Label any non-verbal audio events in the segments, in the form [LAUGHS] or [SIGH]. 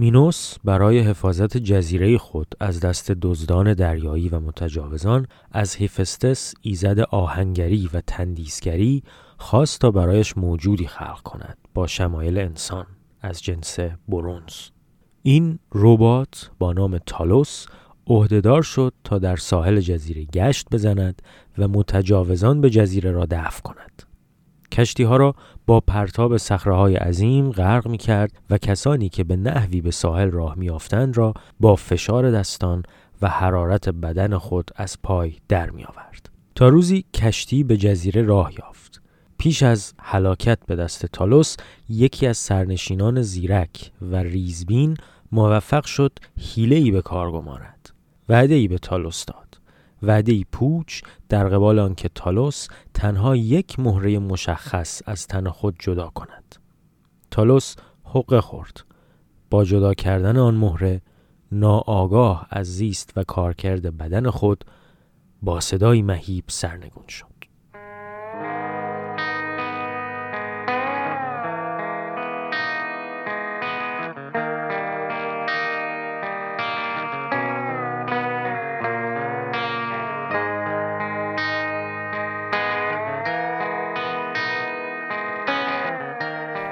مینوس برای حفاظت جزیره خود از دست دزدان دریایی و متجاوزان از هیفستس ایزد آهنگری و تندیسگری خواست تا برایش موجودی خلق کند با شمایل انسان از جنس برونز. این ربات با نام تالوس عهدهدار شد تا در ساحل جزیره گشت بزند و متجاوزان به جزیره را دفع کند. کشتی ها را با پرتاب های عظیم غرق می کرد و کسانی که به نحوی به ساحل راه می را با فشار دستان و حرارت بدن خود از پای در می آورد. تا روزی کشتی به جزیره راه یافت. پیش از هلاکت به دست تالوس یکی از سرنشینان زیرک و ریزبین موفق شد حیله به کار گمارد. وعده ای به تالوس داد. وعده پوچ در قبال آنکه تالوس تنها یک مهره مشخص از تن خود جدا کند. تالوس حقه خورد. با جدا کردن آن مهره ناآگاه از زیست و کارکرد بدن خود با صدای مهیب سرنگون شد.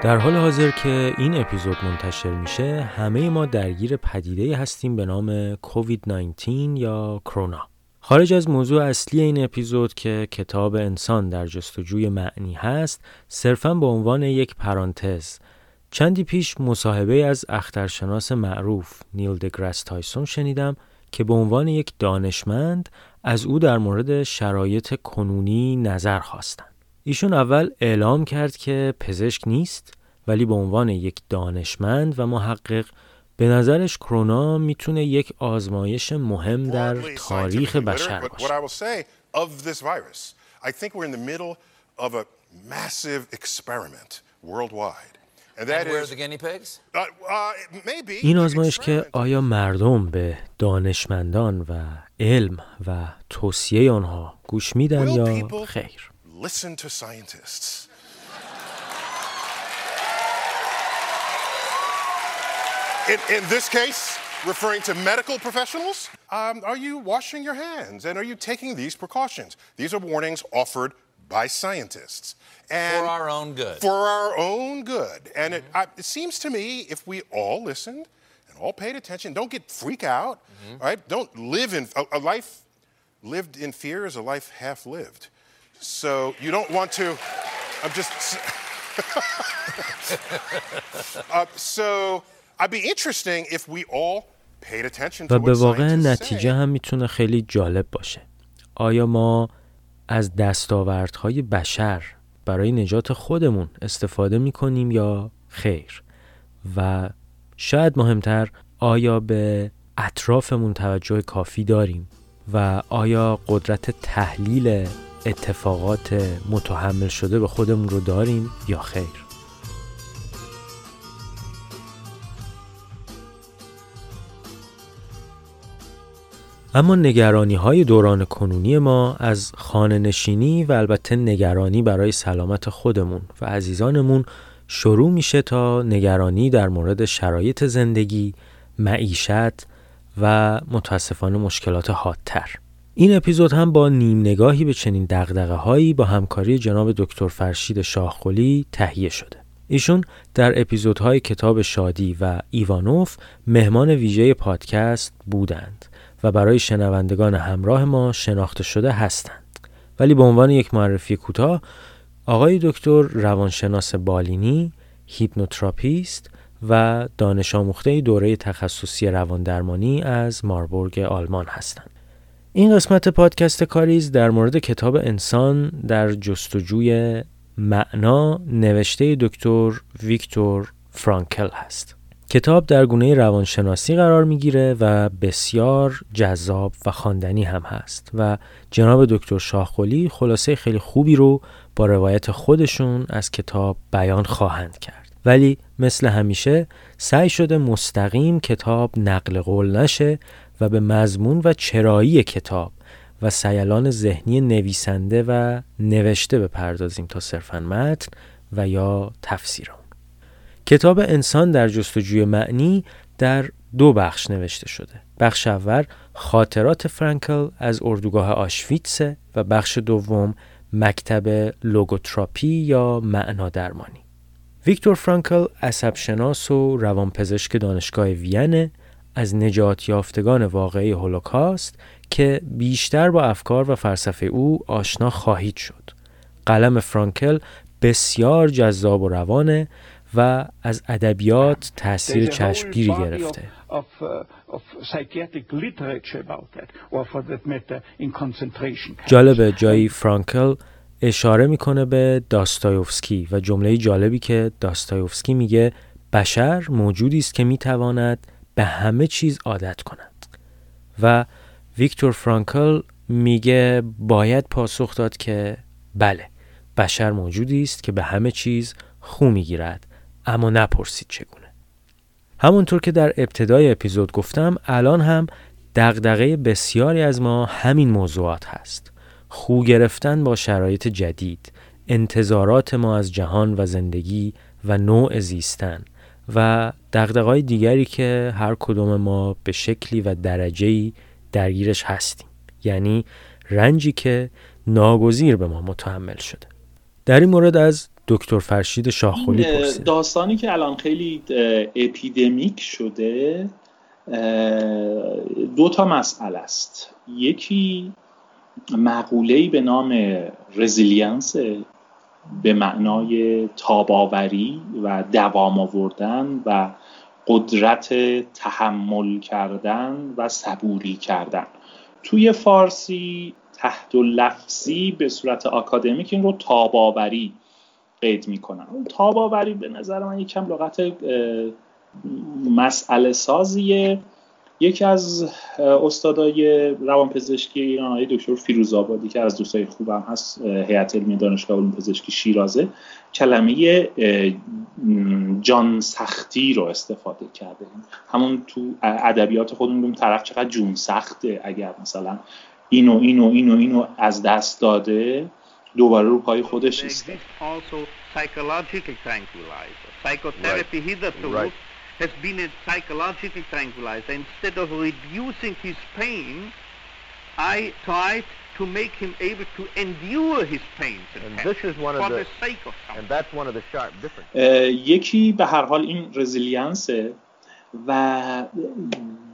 در حال حاضر که این اپیزود منتشر میشه همه ما درگیر پدیده هستیم به نام کووید 19 یا کرونا خارج از موضوع اصلی این اپیزود که کتاب انسان در جستجوی معنی هست صرفا به عنوان یک پرانتز چندی پیش مصاحبه از اخترشناس معروف نیل دگرس تایسون شنیدم که به عنوان یک دانشمند از او در مورد شرایط کنونی نظر خواستند. ایشون اول اعلام کرد که پزشک نیست ولی به عنوان یک دانشمند و محقق به نظرش کرونا می‌تونه یک آزمایش مهم در تاریخ بشر باشه. این آزمایش که آیا مردم به دانشمندان و علم و توصیه آنها گوش میدن یا خیر؟ Listen to scientists. In, in this case, referring to medical professionals, um, are you washing your hands and are you taking these precautions? These are warnings offered by scientists. And for our own good. For our own good. And mm-hmm. it, I, it, seems to me if we all listened and all paid attention, don't get freak out, mm-hmm. right? Don't live in a, a life lived in fear is a life half lived. So you don't want to. I'm just. [LAUGHS] uh, so I'd be interesting if we all paid attention to و به واقع نتیجه هم می‌تونه خیلی جالب باشه. آیا ما از دستاوردهای بشر برای نجات خودمون استفاده می‌کنیم یا خیر؟ و شاید مهمتر آیا به اطرافمون توجه کافی داریم و آیا قدرت تحلیل اتفاقات متحمل شده به خودمون رو داریم یا خیر اما نگرانی های دوران کنونی ما از خانه نشینی و البته نگرانی برای سلامت خودمون و عزیزانمون شروع میشه تا نگرانی در مورد شرایط زندگی، معیشت و متاسفانه مشکلات حادتر. این اپیزود هم با نیم نگاهی به چنین دغدغه هایی با همکاری جناب دکتر فرشید شاهخلی تهیه شده. ایشون در اپیزودهای کتاب شادی و ایوانوف مهمان ویژه پادکست بودند و برای شنوندگان همراه ما شناخته شده هستند. ولی به عنوان یک معرفی کوتاه آقای دکتر روانشناس بالینی، هیپنوتراپیست و دانش آموخته دوره تخصصی رواندرمانی از ماربورگ آلمان هستند. این قسمت پادکست کاریز در مورد کتاب انسان در جستجوی معنا نوشته دکتر ویکتور فرانکل هست. کتاب در گونه روانشناسی قرار می‌گیره و بسیار جذاب و خواندنی هم هست و جناب دکتر شاهقلی خلاصه خیلی خوبی رو با روایت خودشون از کتاب بیان خواهند کرد. ولی مثل همیشه سعی شده مستقیم کتاب نقل قول نشه و به مضمون و چرایی کتاب و سیلان ذهنی نویسنده و نوشته بپردازیم تا صرفا متن و یا تفسیر کتاب انسان در جستجوی معنی در دو بخش نوشته شده. بخش اول خاطرات فرانکل از اردوگاه آشویتس و بخش دوم مکتب لوگوتراپی یا معنا درمانی. ویکتور فرانکل عصبشناس و روانپزشک دانشگاه وینه از نجات یافتگان واقعی هولوکاست که بیشتر با افکار و فلسفه او آشنا خواهید شد. قلم فرانکل بسیار جذاب و روانه و از ادبیات تاثیر چشمگیری گرفته. جالب جایی فرانکل اشاره می‌کنه به داستایوفسکی و جمله جالبی که داستایوفسکی میگه بشر موجودی است که می‌تواند به همه چیز عادت کند و ویکتور فرانکل میگه باید پاسخ داد که بله بشر موجودی است که به همه چیز خو می‌گیرد اما نپرسید چگونه. همونطور که در ابتدای اپیزود گفتم الان هم دغدغه بسیاری از ما همین موضوعات هست. خو گرفتن با شرایط جدید انتظارات ما از جهان و زندگی و نوع زیستن و دقدقای دیگری که هر کدوم ما به شکلی و درجه‌ای درگیرش هستیم. یعنی رنجی که ناگزیر به ما متحمل شده. در این مورد از دکتر فرشید شاخولی پرسید داستانی که الان خیلی epidemic شده دو تا مسئله است. یکی مقوله‌ای به نام resilience به معنای تاباوری و دوام آوردن و قدرت تحمل کردن و صبوری کردن. توی فارسی تحت لفظی به صورت آکادمیک این رو تاباوری قید می‌کنن. تاباوری به نظر من یکم لغت مسئله سازیه. یکی از استادای روانپزشکی ایران آقای دکتر فیروز آبادی که از دوستای خوبم هست هیئت علمی دانشگاه علوم پزشکی شیرازه کلمه جان سختی رو استفاده کرده. همون تو ادبیات خودمون میگیم طرف چقدر جون سخته. اگر مثلا اینو اینو اینو اینو از دست داده دوباره رو پای خودش ایسته has been psychologically tranquilized. Instead of reducing his pain, I tried to make him able to endure his pain. And this is one of the, the sake of and that's one of the sharp differences. یکی به هر حال این resilience ه و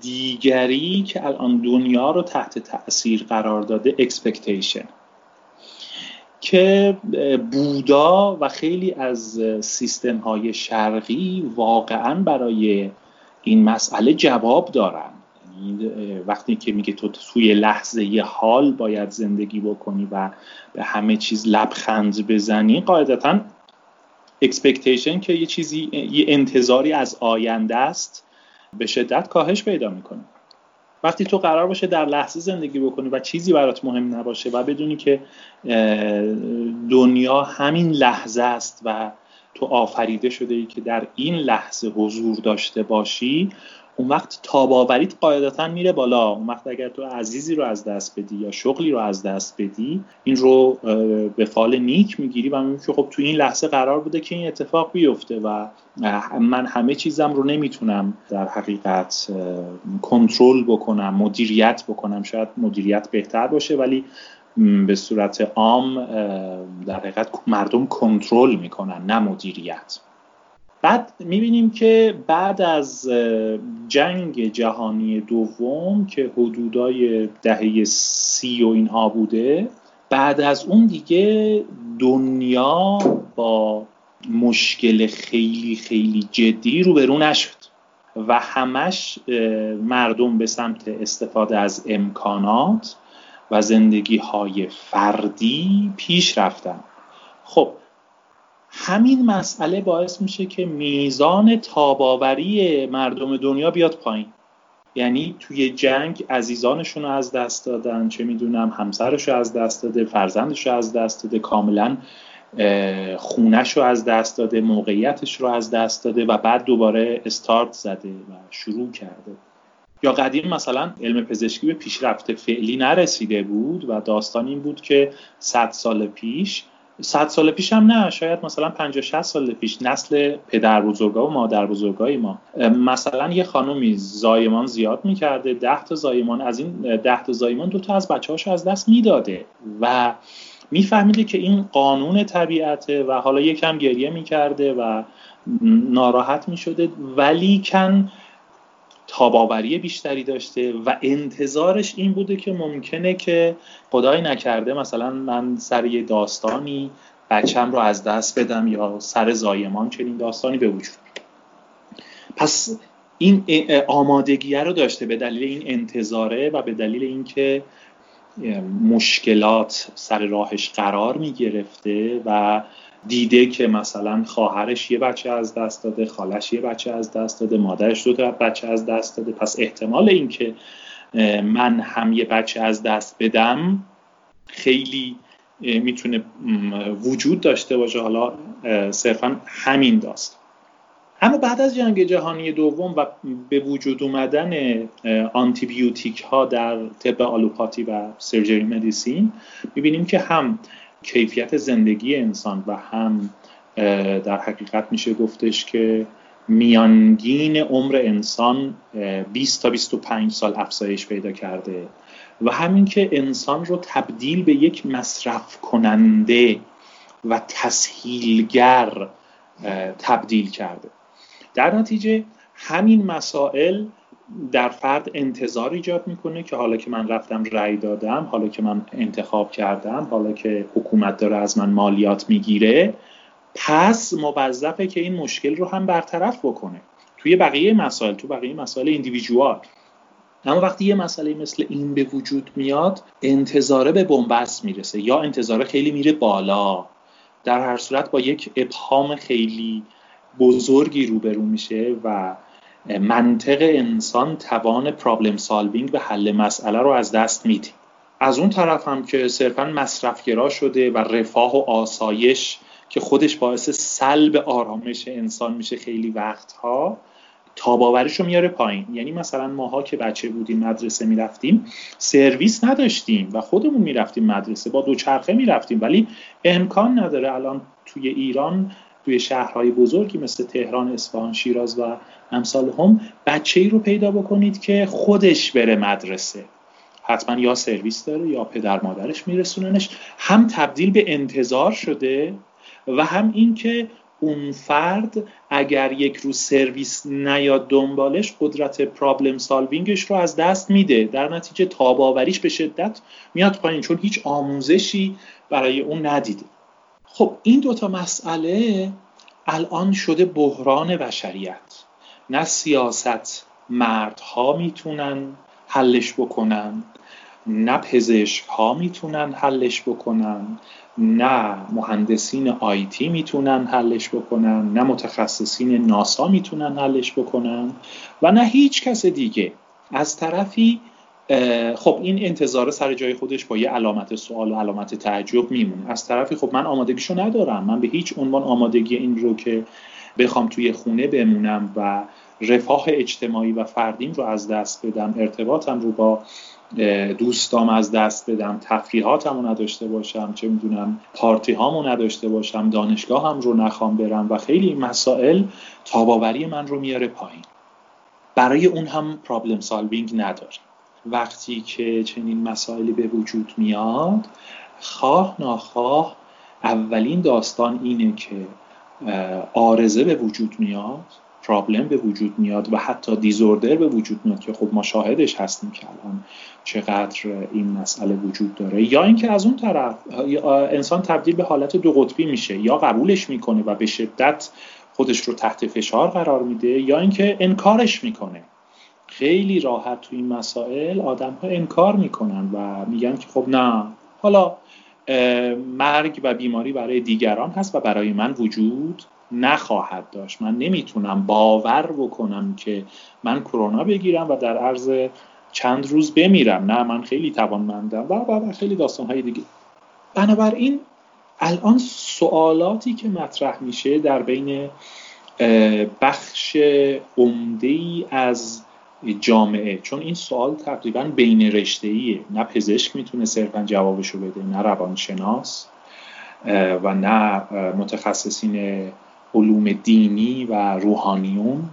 دیگری که الان دنیا رو تحت تاثیر قرار داده expectation که بودا و خیلی از سیستم های شرقی واقعا برای این مسئله جواب دارن. یعنی وقتی که میگه تو توی لحظه یه حال باید زندگی بکنی و به همه چیز لبخند بزنی قاعدتا expectation که یه چیزی یه انتظاری از آینده است به شدت کاهش پیدا می‌کنه. وقتی تو قرار باشه در لحظه زندگی بکنی و چیزی برات مهم نباشه و بدونی که دنیا همین لحظه است و تو آفریده شده ای که در این لحظه حضور داشته باشی اون وقت تاباوریت قاعدتا میره بالا. اون وقت اگر تو عزیزی رو از دست بدی یا شغلی رو از دست بدی این رو به فال نیک می‌گیری و میگی که خب تو این لحظه قرار بوده که این اتفاق بیفته و من همه چیزم رو نمی‌تونم در حقیقت کنترل بکنم مدیریت بکنم. شاید مدیریت بهتر باشه ولی به صورت عام در حقیقت مردم کنترل می‌کنن نه مدیریت. بعد می‌بینیم که بعد از جنگ جهانی دوم که حدودای دهه سی و اینها بوده بعد از اون دیگه دنیا با مشکل خیلی خیلی جدی روبرو نشد و همش مردم به سمت استفاده از امکانات و زندگی های فردی پیش رفتن. خب همین مسئله باعث میشه که میزان تاباوری مردم دنیا بیاد پایین. یعنی توی جنگ عزیزانشون رو از دست دادن چه می‌دونم همسرش رو از دست داده فرزندش رو از دست داده کاملا خونش رو از دست داده موقعیتش رو از دست داده و بعد دوباره استارت زده و شروع کرده. یا قدیم مثلا علم پزشکی به پیشرفت فعلی نرسیده بود و داستان این بود که صد سال پیش صد سال پیش هم نه شاید مثلا 50 60 سال پیش نسل پدر بزرگا و مادر بزرگای ما. مثلا یه خانومی زایمان زیاد می‌کرده ده تا زایمان از این ده تا زایمان دو تا از بچه هاشو از دست می‌داده و میفهمیده که این قانون طبیعته و حالا یکم گریه می‌کرده و ناراحت می‌شده. ولی کن تاباوری بیشتری داشته و انتظارش این بوده که ممکنه که خدای نکرده مثلا من سر یه داستانی بچم رو از دست بدم یا سر زایمان چنین داستانی به وجود پس این آمادگیه رو داشته به دلیل این انتظاره و به دلیل اینکه مشکلات سر راهش قرار می گرفته و دیده که مثلا خواهرش یه بچه از دست داده خالش یه بچه از دست داده مادرش دو تا بچه از دست داده. پس احتمال اینکه من هم یه بچه از دست بدم خیلی می‌تونه وجود داشته باشه. حالا صرفا همین داست. اما بعد از جنگ جهانی دوم و به وجود اومدن آنتیبیوتیک ها در طب آلوپاتی و سرجری مدیسین می‌بینیم که هم کیفیت زندگی انسان و هم در حقیقت میشه گفتش که میانگین عمر انسان 20 تا 25 سال افزایش پیدا کرده و همین که انسان رو تبدیل به یک مصرف کننده و تسهیلگر تبدیل کرده. در نتیجه همین مسائل در فرد انتظار ایجاد می‌کنه که حالا که من رفتم رأی دادم حالا که من انتخاب کردم حالا که حکومت داره از من مالیات می‌گیره پس موظفه که این مشکل رو هم برطرف بکنه. توی بقیه مسائل تو بقیه مسائل ایندیویدوال اما وقتی یه مسئله مثل این به وجود میاد انتظاره به بنبست می‌رسه یا انتظاره خیلی میره بالا. در هر صورت با یک ابهام خیلی بزرگی روبرو میشه و منطق انسان توان پرابلم سالوینگ به حل مسئله رو از دست میده. از اون طرف هم که صرفا مصرفگرا شده و رفاه و آسایش که خودش باعث سلب آرامش انسان میشه خیلی وقتها تاباوریش رو میاره پایین. یعنی مثلا ماها که بچه بودیم مدرسه می‌رفتیم سرویس نداشتیم و خودمون می‌رفتیم مدرسه با دوچرخه می‌رفتیم. ولی امکان نداره الان توی ایران توی شهرهای بزرگی مثل تهران، اصفهان، شیراز و امثال هم بچه ای رو پیدا بکنید که خودش بره مدرسه. حتما یا سرویس داره یا پدر مادرش میرسوننش. هم تبدیل به انتظار شده و هم اینکه اون فرد اگر یک روز سرویس نیاد دنبالش قدرت پرابلم سالوینگش رو از دست میده. در نتیجه تاباوریش به شدت میاد پایین چون هیچ آموزشی برای اون ندیده. خب این دوتا مسئله الان شده بحران بشریت. نه سیاست مردها می‌تونن حلش بکنن نه پزشک ها می‌تونن حلش بکنن نه مهندسین آیتی می‌تونن حلش بکنن نه متخصصین ناسا می‌تونن حلش بکنن و نه هیچ کس دیگه. از طرفی خب این انتظار سر جای خودش با یه علامت سوال و علامت تعجب میمونه. از طرفی خب من آمادگیشو ندارم. من به هیچ عنوان آمادگی این رو که بخوام توی خونه بمونم و رفاه اجتماعی و فردیم رو از دست بدم ارتباطم رو با دوستام از دست بدم تفریحاتم رو نداشته باشم چه می‌دونم پارتی هامو نداشته باشم دانشگاه هم رو نخوام برم و خیلی مسائل تاباوری من رو میاره پایین. برای اون هم پرابلم سالوینگ ندارم وقتی که چنین مسائلی به وجود میاد خواه ناخواه اولین داستان اینه که آرزه به وجود میاد پرابلم به وجود میاد و حتی دیزوردر به وجود میاد که خب ما شاهدش هستیم که الان چقدر این مسئله وجود داره. یا اینکه از اون طرف انسان تبدیل به حالت دو قطبی میشه. یا قبولش می‌کنه و به شدت خودش رو تحت فشار قرار میده یا اینکه انکارش می‌کنه. خیلی راحت تو این مسائل آدم ها انکار می‌کنن و میگن که خب نه. حالا مرگ و بیماری برای دیگران هست و برای من وجود نخواهد داشت. من نمی‌تونم باور بکنم که من کرونا بگیرم و در عرض چند روز بمیرم. نه من خیلی توانمندم و و خیلی داستان های دیگه. بنابراین الان سوالاتی که مطرح میشه در بین بخش عمده ای از جامعه. چون این سوال تقریبا بین رشته ایه نه پزشک می‌تونه صرفا جوابشو بده نه روانشناس و نه متخصصین علوم دینی و روحانیون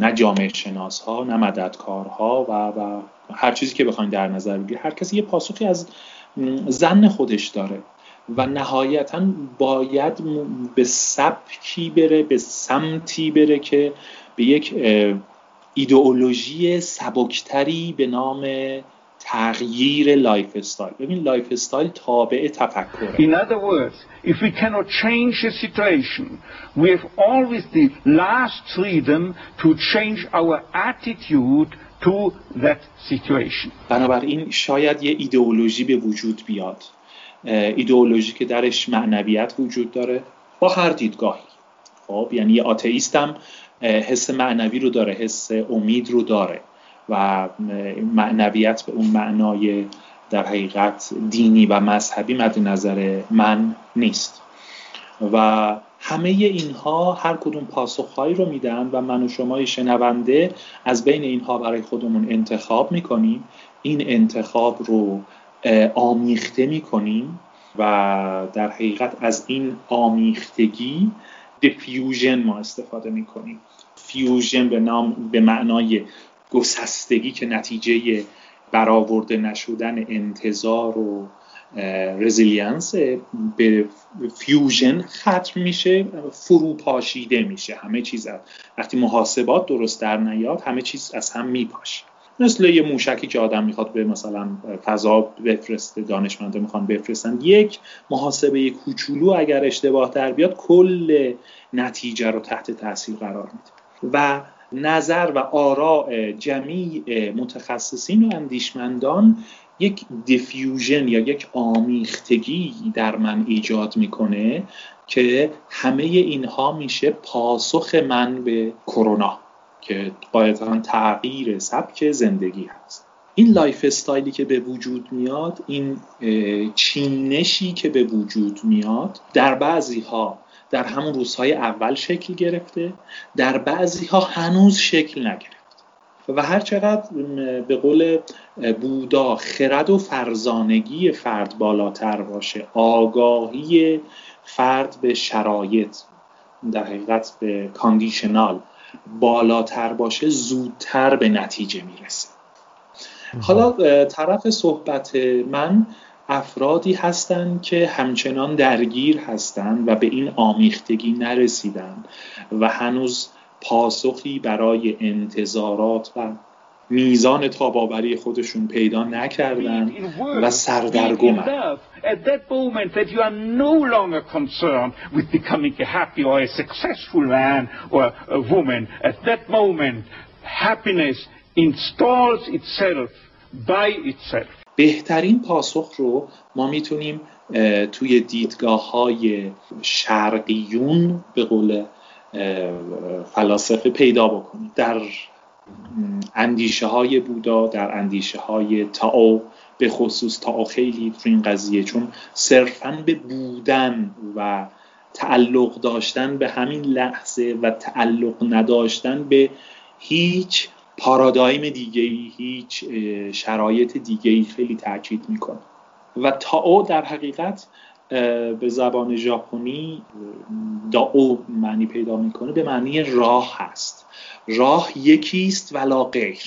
نه جامعه شناس ها نه مددکارها و, و هر چیزی که بخواین در نظر بگیر هر کسی یه پاسخی از زن خودش داره و نهایتا باید به سبکی بره به سمتی بره که به یک ایدئولوژی سبکتری به نام تغییر lifestyle. ببین lifestyle تابع تفکره. In other words, if we cannot change a situation, we have always the last freedom to change our attitude to that situation. بنابراین شاید یه ایدئولوژی به وجود بیاد. ایدئولوژی که درش معنویت وجود داره. با هر دیدگاهی. خب یعنی یه آتئیستم حس معنوی رو داره حس امید رو داره و معنویت به اون معنای در حقیقت دینی و مذهبی مد نظر من نیست. و همه اینها هر کدوم پاسخهایی رو میدن و من و شما شنونده از بین اینها برای خودمون انتخاب می‌کنیم. این انتخاب رو آمیخته می‌کنیم و در حقیقت از این آمیختگی دیفیوژن ما استفاده می‌کنیم. fusion به نام به معنای گسستگی که نتیجه برآورده نشدن انتظار و resilience به fusion ختم میشه فروپاشیده میشه همه چیز وقتی محاسبات درست در نیاد همه چیز از هم میپاشه. مثل یه موشکی که آدم می‌خواد به مثلا فضا بفرسته دانشمنده می‌خوان بفرستن یک محاسبه کوچولو اگر اشتباه در بیاد کل نتیجه رو تحت تاثیر قرار میده. و نظر و آراء جمیع متخصصین و اندیشمندان یک diffusion یا یک آمیختگی در من ایجاد می‌کنه که همه اینها میشه پاسخ من به کرونا که قاعدتا تغییر سبک زندگی هست. این lifestyle ی که به وجود میاد این چینشی که به وجود میاد در بعضی ها در همون روزهای اول شکل گرفته در بعضی ها هنوز شکل نگرفت و هر چقدر به قول بودا خرد و فرزانگی فرد بالاتر باشه آگاهی فرد به شرایط در حقیقت به کاندیشنال بالاتر باشه زودتر به نتیجه می‌رسه. حالا طرف صحبت من افرادی هستند که همچنان درگیر هستند و به این آمیختگی نرسیدند و هنوز پاسخی برای انتظارات و میزان تاباوری خودشون پیدا نکردن و سردرگومند. بهترین پاسخ رو ما می‌تونیم توی دیدگاه های شرقیون به قول فلاسفه پیدا بکنیم. در اندیشه های بودا در اندیشه های تاو به خصوص تاو خیلی تو این قضیه چون صرفا به بودن و تعلق داشتن به همین لحظه و تعلق نداشتن به هیچ پارادایم دیگه ای هیچ شرایط دیگه ای خیلی تاکید می‌کنه. و تاو در حقیقت به زبان ژاپنی داو معنی پیدا می‌کنه به معنی راه هست. راه یکیست ولا غیر.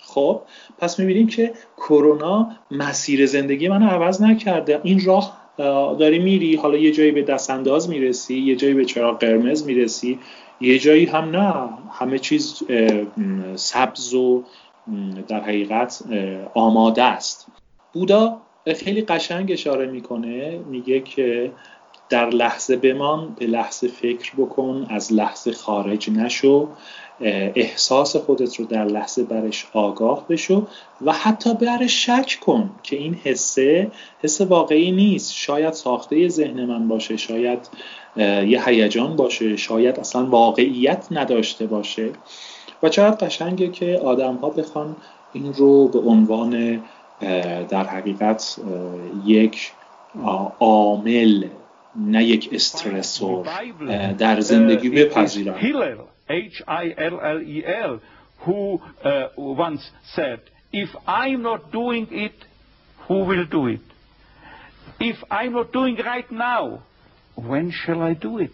خب پس می‌بینیم که کرونا مسیر زندگی منو عوض نکرده. این راه داری میری حالا یه جایی به دست انداز می‌رسی یه جایی به چراغ قرمز می‌رسی. یه جایی هم نه. همه چیز سبز و در حقیقت آماده است. بودا خیلی قشنگ اشاره می‌کنه. میگه که در لحظه بمان به لحظه فکر بکن از لحظه خارج نشو احساس خودت رو در لحظه برش آگاه بشو و حتی برش شک کن که این حسه حس واقعی نیست. شاید ساخته ذهن من باشه شاید یه هیجان باشه شاید اصلا واقعیت نداشته باشه. و چقدر قشنگه که آدم ها بخوان این رو به عنوان در حقیقت یک عامل نه یک استرسور در زندگی بپذیرن. H-I-L-L-E-L who uh, once said if I'm not doing it who will do it? If I'm not doing right now, when shall I do it?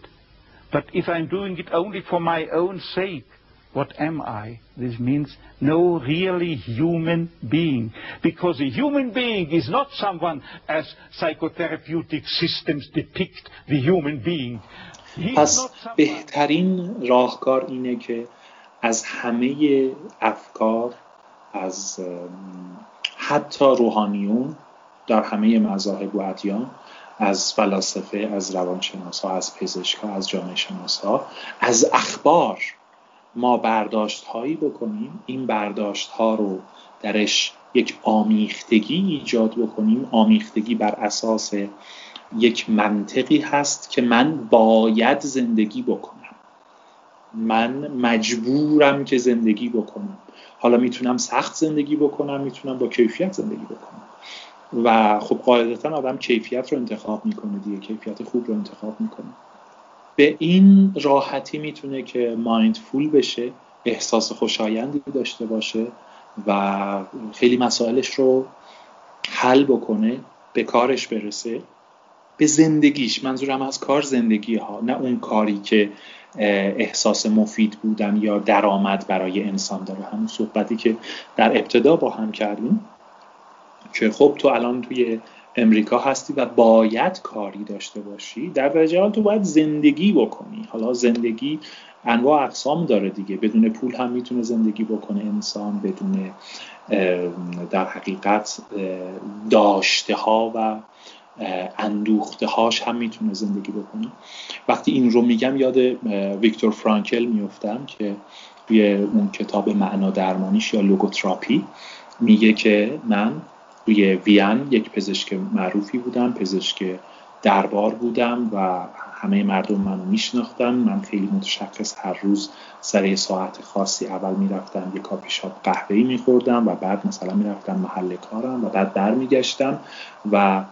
But if I'm doing it only for my own sake, what am I? This means no really human being. Because a human being is not someone as psychotherapeutic systems depict the human being. پس بهترین راهکار اینه که از همه افکار از حتی روحانیون در همه مذاهب و ادیان از فلاسفه از روانشناس ها از پزشک از جامعه شناس ها از اخبار ما برداشت هایی بکنیم. این برداشت ها رو درش یک آمیختگی ایجاد بکنیم. آمیختگی بر اساس یک منطقی هست که من باید زندگی بکنم. من مجبورم که زندگی بکنم. حالا می‌تونم سخت زندگی بکنم می‌تونم با کیفیت زندگی بکنم. و خب قاعدتا آدم کیفیت رو انتخاب می‌کنه دیگه کیفیت خوب رو انتخاب می‌کنه. به این راحتی می‌تونه که مایندفول بشه احساس خوشایندی داشته باشه و خیلی مسائلش رو حل بکنه به کارش برسه. به زندگیش منظورم از کار زندگی ها نه اون کاری که احساس مفید بودن یا درآمد برای انسان داره. همون صحبتی که در ابتدا با هم کردیم. که خب تو الان توی امریکا هستی و باید کاری داشته باشی در درجه تو باید زندگی بکنی. حالا زندگی انواع اقسام داره دیگه. بدون پول هم می‌تونه زندگی بکنه انسان بدون در حقیقت داشته ها و اندوخته هاش هم می‌تونه زندگی بکنه. وقتی این رو میگم یاد ویکتور فرانکل میفتم که توی اون کتاب معنا درمانیش یا لوگوتراپی میگه که من توی وین یک پزشک معروفی بودم پزشک دربار بودم و همه مردم منو میشناختن. من خیلی متشخص هر روز سر ساعت خاصی اول می‌رفتم یه کافی شاپ قهوه‌ای میخوردم و بعد مثلا می‌رفتم محل کارم و بعد برمیگشتم و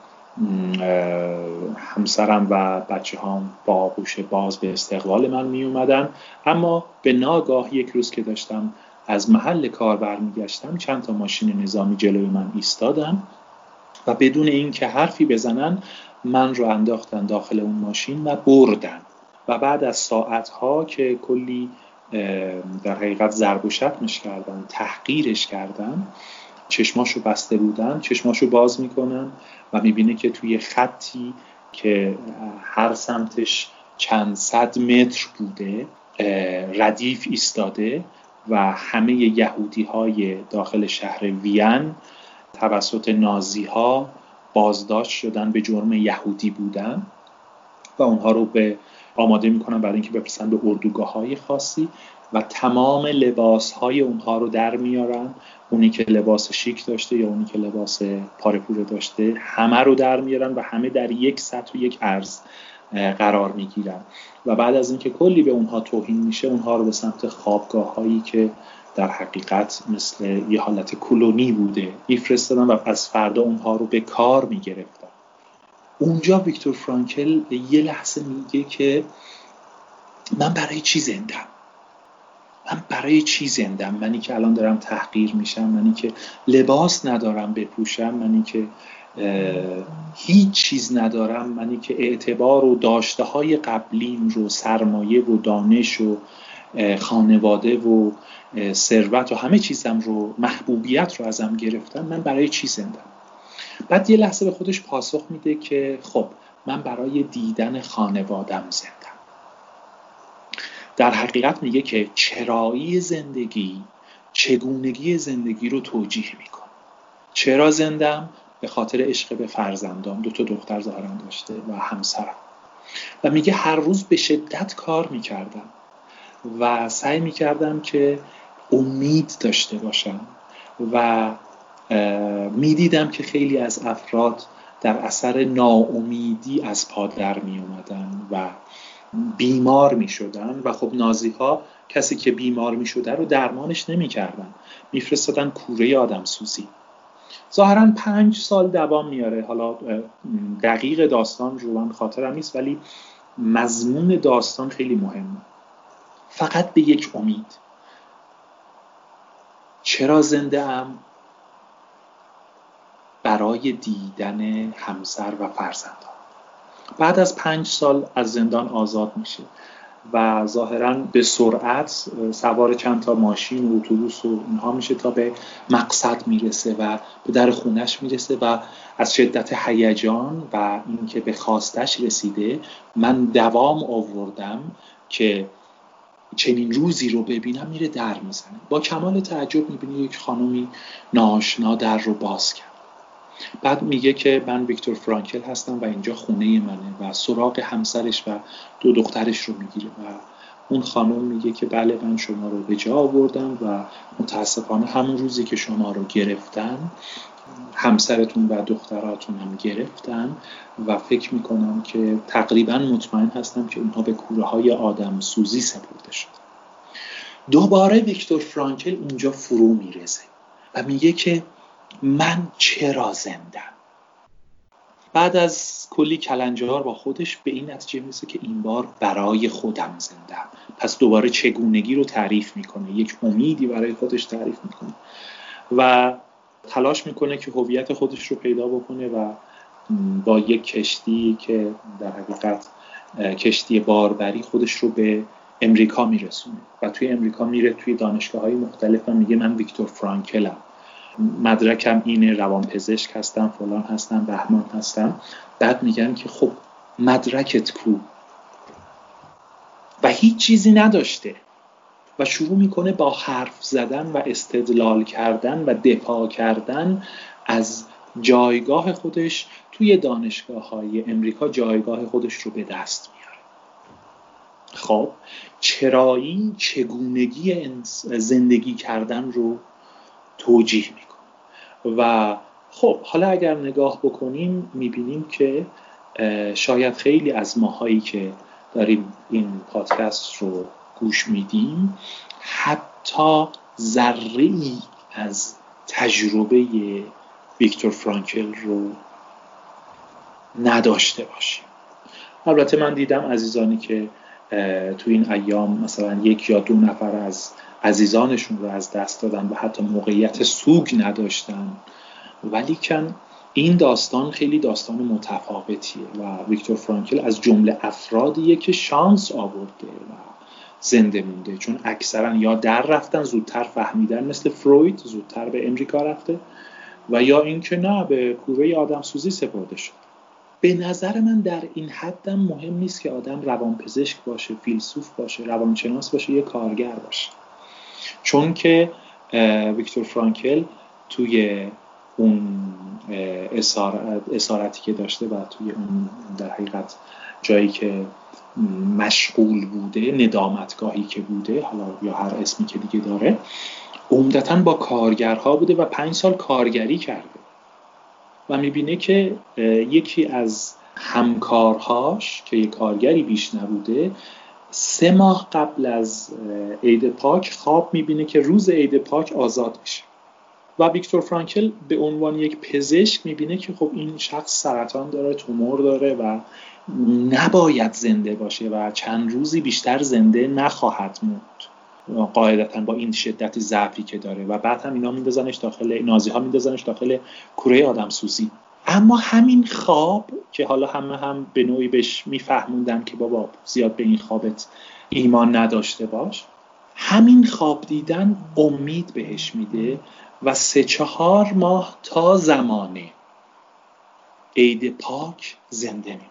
همسرم و بچه هم با آغوش باز به استقبال من می اومدن اما به ناگاه یک روز که داشتم از محل کار برمیگشتم چند تا ماشین نظامی جلوی من ایستادن و بدون اینکه حرفی بزنن من رو انداختن داخل اون ماشین و بردن. و بعد از ساعتها که کلی در حقیقت ضرب و شتمش کردن تحقیرش کردن چشماشو بسته بودن چشماشو باز می‌کنن و می‌بینه که توی خطی که هر سمتش چند صد متر بوده ردیف ایستاده و همه یهودی های داخل شهر وین توسط نازی ها بازداشت شدن به جرم یهودی بودن و اونها رو به آماده می‌کنن برای اینکه بفرستن به اردوگاه های خاصی و تمام لباس های اونها رو در میارن. اونی که لباس شیک داشته یا اونی که لباس پارپوره داشته همه رو در میارن و همه در یک سطح و یک عرض قرار می‌گیرن. و بعد از اینکه کلی به اونها توهین میشه اونها رو به سمت خوابگاه هایی که در حقیقت مثل یه حالت کلونی بوده میفرستادن و از فردا اونها رو به کار می‌گرفتن. اونجا ویکتور فرانکل یه لحظه میگه که من برای چی زندم؟ من برای چی زندم؟ منی که الان دارم تحقیر میشم منی که لباس ندارم بپوشم منی که هیچ چیز ندارم منی که اعتبار و داشته های قبلیم رو سرمایه و دانش و خانواده و ثروت و همه چیزم رو محبوبیت رو ازم گرفتن من برای چی زندم؟ بعد یه لحظه به خودش پاسخ میده که خب من برای دیدن خانوادم زندم. در حقیقت میگه که چرایی زندگی چگونگی زندگی رو توجیه می‌کنه. چرا زندم؟ به خاطر عشق به فرزندام. دو تا دختر ظاهرا داشته و همسرم. و میگه هر روز به شدت کار می‌کردم و سعی می‌کردم که امید داشته باشم و می‌دیدم که خیلی از افراد در اثر ناامیدی از پا در می اومدن و بیمار می شدن و خب نازی ها کسی که بیمار می شده رو درمانش نمی کردن می فرستادن کوره آدم سوزی ظاهرا پنج سال دوام میاره حالا دقیق داستان رو من خاطرم نیست ولی مضمون داستان خیلی مهمه. فقط به یک امید. چرا زنده ام؟ بر برای دیدن همسر و فرزندان. بعد از پنج سال از زندان آزاد میشه و ظاهرا به سرعت سوار چند تا ماشین و اتوبوس و اینها میشه تا به مقصد می‌رسه و به در خونش می‌رسه و از شدت هیجان و اینکه به خواستش رسیده من دوام آوردم که چنین روزی رو ببینم میره در می‌زنه. با کمال تعجب می‌بینی یک خانومی ناشنا در رو باز کرد. بعد میگه که من ویکتور فرانکل هستم و اینجا خونه منه و سراغ همسرش و دو دخترش رو می‌گیره و اون خانم میگه که بله من شما رو به جا آوردم و متاسفانه همون روزی که شما رو گرفتن همسرتون و دختراتون هم گرفتن و فکر می‌کنم که تقریبا مطمئن هستم که اونها به کوره های آدم سوزی سپرده شد. دوباره ویکتور فرانکل اونجا فرو میرزه و میگه که من چرا زندم؟ بعد از کلی کلنجار با خودش به این نتیجه می‌رسه که این بار برای خودم زندم. پس دوباره چگونگی رو تعریف می‌کنه یک امیدی برای خودش تعریف می‌کنه و تلاش می‌کنه که هویت خودش رو پیدا بکنه و با یک کشتی که در حقیقت کشتی باربری خودش رو به امریکا میرسونه. و توی امریکا میره توی دانشگاه های مختلف و میگه من ویکتور فرانکلم. مدرکم اینه روانپزشک هستم فلان هستم بهمان هستم. بعد میگن که خب مدرکت کو و هیچ چیزی نداشته. و شروع می‌کنه با حرف زدن و استدلال کردن و دفاع کردن از جایگاه خودش. توی دانشگاه های امریکا جایگاه خودش رو به دست میاره. خب چرایی چگونگی زندگی کردن رو توجیه می‌کنه. و خب حالا اگر نگاه بکنیم می‌بینیم که شاید خیلی از ماهایی که داریم این پادکست رو گوش میدیم حتی ذره از تجربه ویکتور فرانکل رو نداشته باشیم. البته من دیدم عزیزانی که تو این ایام مثلا یک یا دو نفر از عزیزانشون رو از دست دادن و حتی موقعیت سوگ نداشتن. ولی کن این داستان خیلی داستان متفاوتیه و ویکتور فرانکل از جمله افرادیه که شانس آورده و زنده مونده. چون اکثرا یا در رفتن زودتر فهمیدن مثل فروید زودتر به امریکا رفته و یا اینکه نه به کوره آدم سوزی سپرده شد. به نظر من در این حدم مهم نیست که آدم روانپزشک باشه فیلسوف باشه روانشناس باشه یه کارگر باشه. چون که ویکتور فرانکل توی اون اسارتی که داشته و توی اون در حقیقت جایی که مشغول بوده ندامتگاهی که بوده حالا یا هر اسمی که دیگه داره عمدتا با کارگرها بوده و پنج سال کارگری کرده. و می‌بینه که یکی از همکارهاش که یک کارگری بیش نبوده سه ماه قبل از عید پاک خواب می‌بینه که روز عید پاک آزاد میشه. و ویکتور فرانکل به عنوان یک پزشک می‌بینه که خب این شخص سرطان داره تومور داره و نباید زنده باشه و چند روزی بیشتر زنده نخواهد موند. قاعدتا با این شدت ضعفی که داره و بعد هم اینا میندازنش داخل نازی ها میندازنش داخل کوره آدم سوزی. اما همین خواب که حالا همه هم به نوعی بهش میفهموندن که بابا زیاد به این خوابت ایمان نداشته باش همین خواب دیدن امید بهش میده و سه چهار ماه تا زمانه عید پاک زنده میمونه.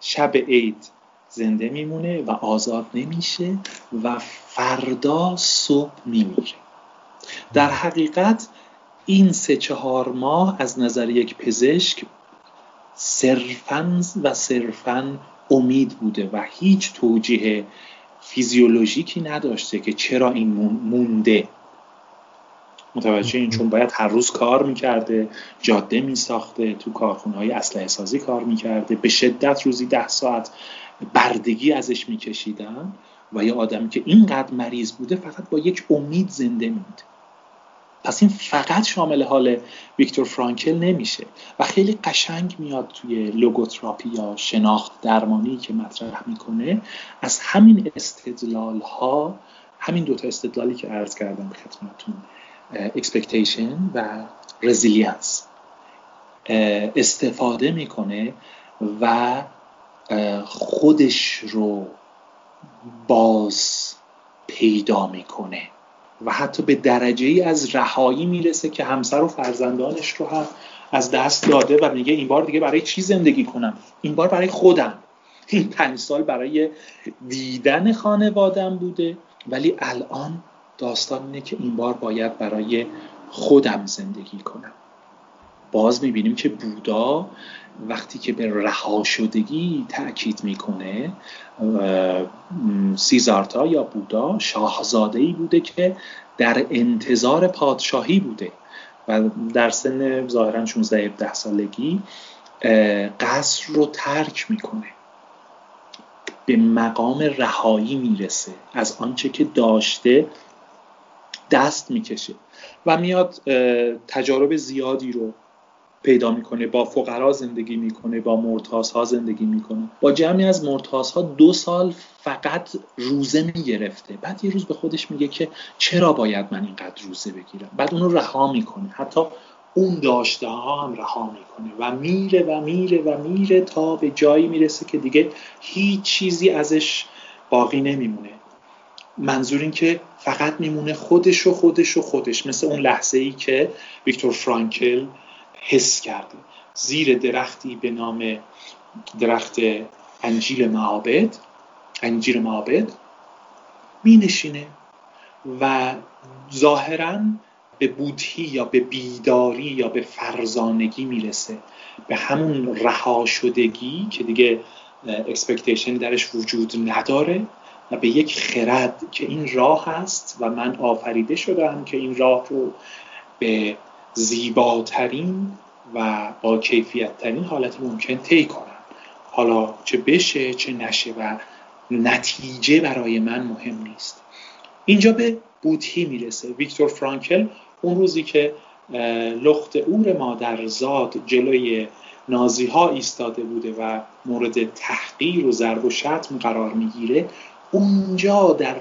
شب عید زنده میمونه و آزاد نمیشه و فردا صبح میمیره. در حقیقت این سه چهار ماه از نظر یک پزشک صرفا و صرفا امید بوده و هیچ توجیه فیزیولوژیکی نداشته که چرا این مونده. متوجه این چون باید هر روز کار می‌کرده جاده میساخته تو کارخونه های اسلحه سازی کار می‌کرده. به شدت روزی ده ساعت بردگی ازش میکشیدن و یه آدمی که اینقدر مریض بوده فقط با یک امید زنده مونده پس این فقط شامل حال ویکتور فرانکل نمیشه و خیلی قشنگ میاد توی لوگوتراپی یا شناخت درمانی که مطرح می‌کنه. از همین استدلال ها همین دوتا استدلالی که عرض کردم خدمتتون expectation و resilience استفاده می‌کنه و خودش رو باز پیدا می‌کنه و حتی به درجه ای از رهایی می‌رسه که همسر و فرزندانش رو هم از دست داده و میگه این بار دیگه برای چی زندگی کنم؟ این بار برای خودم. این پنج سال برای دیدن خانوادم بوده. ولی الان داستان اینه که این بار باید برای خودم زندگی کنم. باز می‌بینیم که بودا وقتی که به رها شدگی تاکید می‌کنه سیزارتا یا بودا شاهزاده ای بوده که در انتظار پادشاهی بوده و در سن ظاهرا 16 17 سالگی قصر رو ترک می‌کنه. به مقام رهایی می‌رسه. از آنچه که داشته دست می‌کشه و میاد تجارب زیادی رو پیدا می‌کنه با فقرا زندگی می‌کنه با مرتازها زندگی می‌کنه. با جمعی از مرتازها دو سال فقط روزه می‌گرفته. بعد یه روز به خودش میگه که چرا باید من اینقدر روزه بگیرم؟ بعد اونو رها می‌کنه. حتی اون داشته ها هم رها می‌کنه و میره و میره و میره تا به جایی می‌رسه که دیگه هیچ چیزی ازش باقی نمیمونه. منظور این که فقط میمونه خودش و خودش و خودش مثل اون لحظه ای که ویکتور فرانکل حس کرده. زیر درختی به نام درخت انجیل معابد انجیل معابد می نشینه و ظاهرا به بودهی یا به بیداری یا به فرزانگی می‌رسه. به همون رها شدگی که دیگه expectation درش وجود نداره. و به یک خرد که این راه هست و من آفریده شدم که این راه رو به زیباترین و با کیفیت ترین حالت ممکن طی کنم. حالا چه بشه چه نشه و نتیجه برای من مهم نیست. اینجا به بودهی می‌رسه. ویکتور فرانکل اون روزی که لخت اور مادرزاد جلوی نازی ها ایستاده بوده و مورد تحقیر و ضرب و شتم قرار می‌گیره اونجا در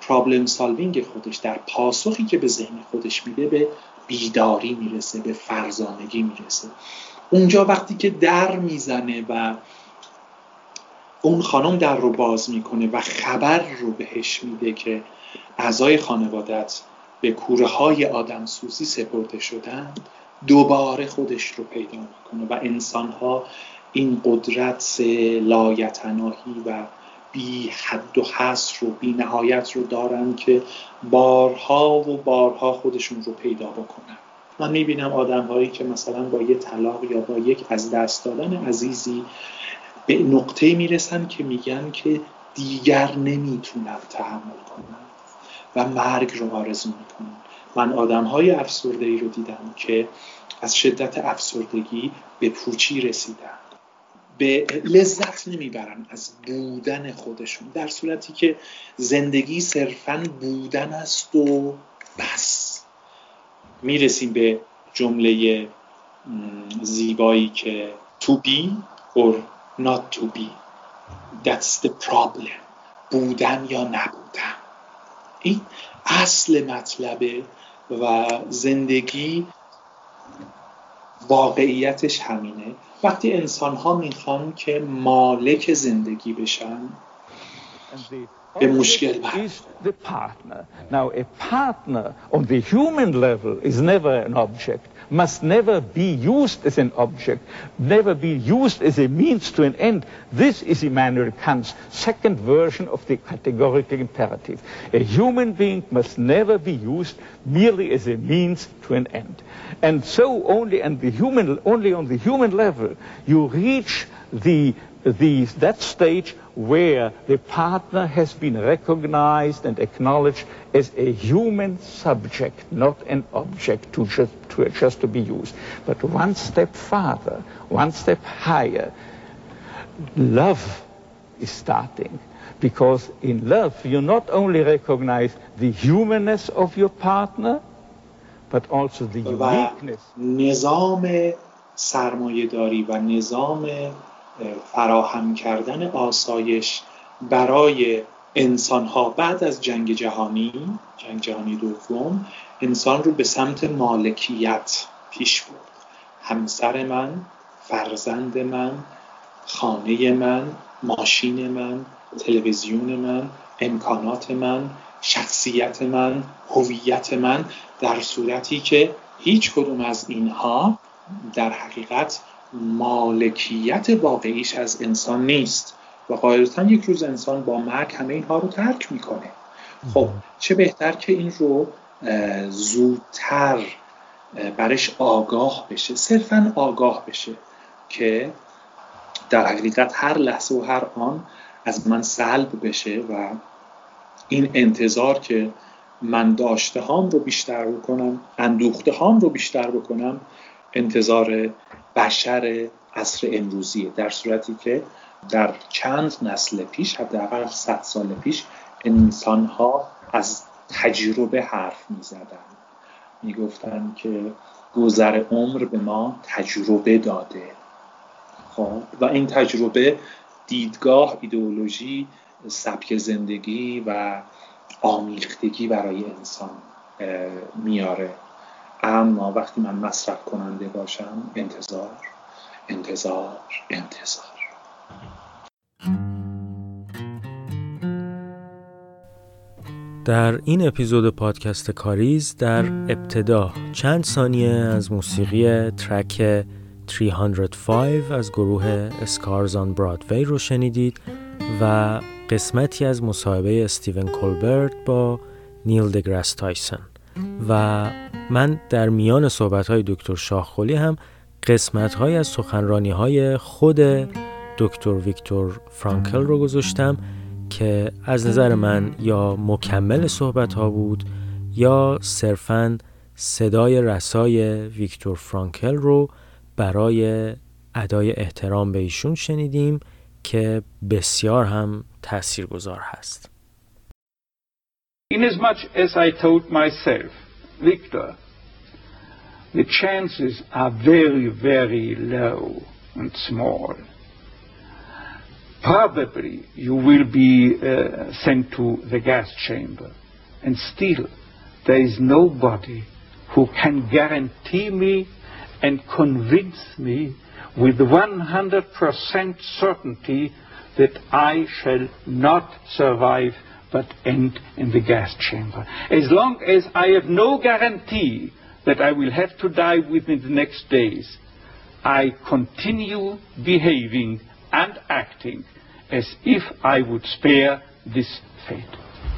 پرابلم سالوینگ خودش در پاسخی که به ذهن خودش میده به بیداری می‌رسه به فرزانگی می‌رسه. اونجا وقتی که در می‌زنه و اون خانم در رو باز می‌کنه و خبر رو بهش میده که اعضای خانوادت به کوره های آدم سوزی سپرده شدن دوباره خودش رو پیدا می‌کنه و انسان ها این قدرت لایتناهی و بی حد و حصر و بی نهایت رو دارن که بارها و بارها خودشون رو پیدا بکنن. من می‌بینم آدم هایی که مثلا با یه طلاق یا با یک از دست دادن عزیزی به نقطه می‌رسن که میگن که دیگر نمی‌تونم تحمل کنم و مرگ رو آرزو می‌کنن. من آدم های افسرده رو دیدم که از شدت افسردگی به پوچی رسیدن. به لذت نمی‌برن از بودن خودشون در صورتی که زندگی صرفا بودن است و بس. می‌رسیم به جمله زیبایی که to be or not to be. That's the problem. بودن یا نبودن. این اصل مطلبه و زندگی واقعیتش همینه. وقتی انسان ها می‌خوان که مالک زندگی بشن به مشکل the on must never be used as an object, never be used as a means to an end. This is Immanuel Kant's second version of the categorical imperative. A human being must never be used merely as a means to an end. And so only, and the human, only on the human level you reach the, the, that stage where the partner has been recognized and acknowledged as a human subject, not an object to just to, just to be used. But one step farther, one step higher, love is starting. Because in love, you not only recognize the humanness of your partner, but also the uniqueness. نظام سرمایهداری و نظام فراهم کردن آسایش برای انسان ها بعد از جنگ جهانی جنگ جهانی دوم انسان رو به سمت مالکیت پیش برد. همسر من فرزند من خانه من ماشین من تلویزیون من امکانات من شخصیت من هویت من در صورتی که هیچ کدوم از اینها در حقیقت مالکیت واقعیش از انسان نیست و قاعدتا یک روز انسان با مرگ همه اینها رو ترک می‌کنه. خب چه بهتر که این رو زودتر برش آگاه بشه صرفا آگاه بشه که در حقیقت هر لحظه و هر آن از من سلب بشه و این انتظار که من داشته هام رو بیشتر بکنم اندوخته هام رو بیشتر بکنم انتظار بشر عصر امروزیه. در صورتی که در چند نسل پیش حداقل صد سال پیش انسان ها از تجربه حرف می زدن می گفتن که گذر عمر به ما تجربه داده. خب؟ و این تجربه دیدگاه ایدئولوژی سبک زندگی و آمیختگی برای انسان میاره. اما وقتی من مصرف کننده باشم انتظار انتظار انتظار. در این اپیزود پادکست کاریز در ابتدا چند ثانیه از موسیقی ترک 305 از گروه اسکارز آن برادوی رو شنیدید و قسمتی از مصاحبه استیون کولبرت با نیل دگراس تایسن و من در میان صحبت های دکتر شاخخولی هم قسمت های از سخنرانی های خود دکتر ویکتور فرانکل رو گذاشتم که از نظر من یا مکمل صحبت ها بود یا صرفا صدای رسای ویکتور فرانکل رو برای ادای احترام به ایشون شنیدیم که بسیار هم تاثیرگذار هست. In as much as I told myself, Victor, the chances are very, very low and small. Probably you will be uh, sent to the gas chamber. And still, there is nobody who can guarantee me and convince me with 100% certainty that I shall not survive but end in the gas chamber. As long as I have no guarantee that I will have to die within the next days, I continue behaving and acting as if I would spare this fate.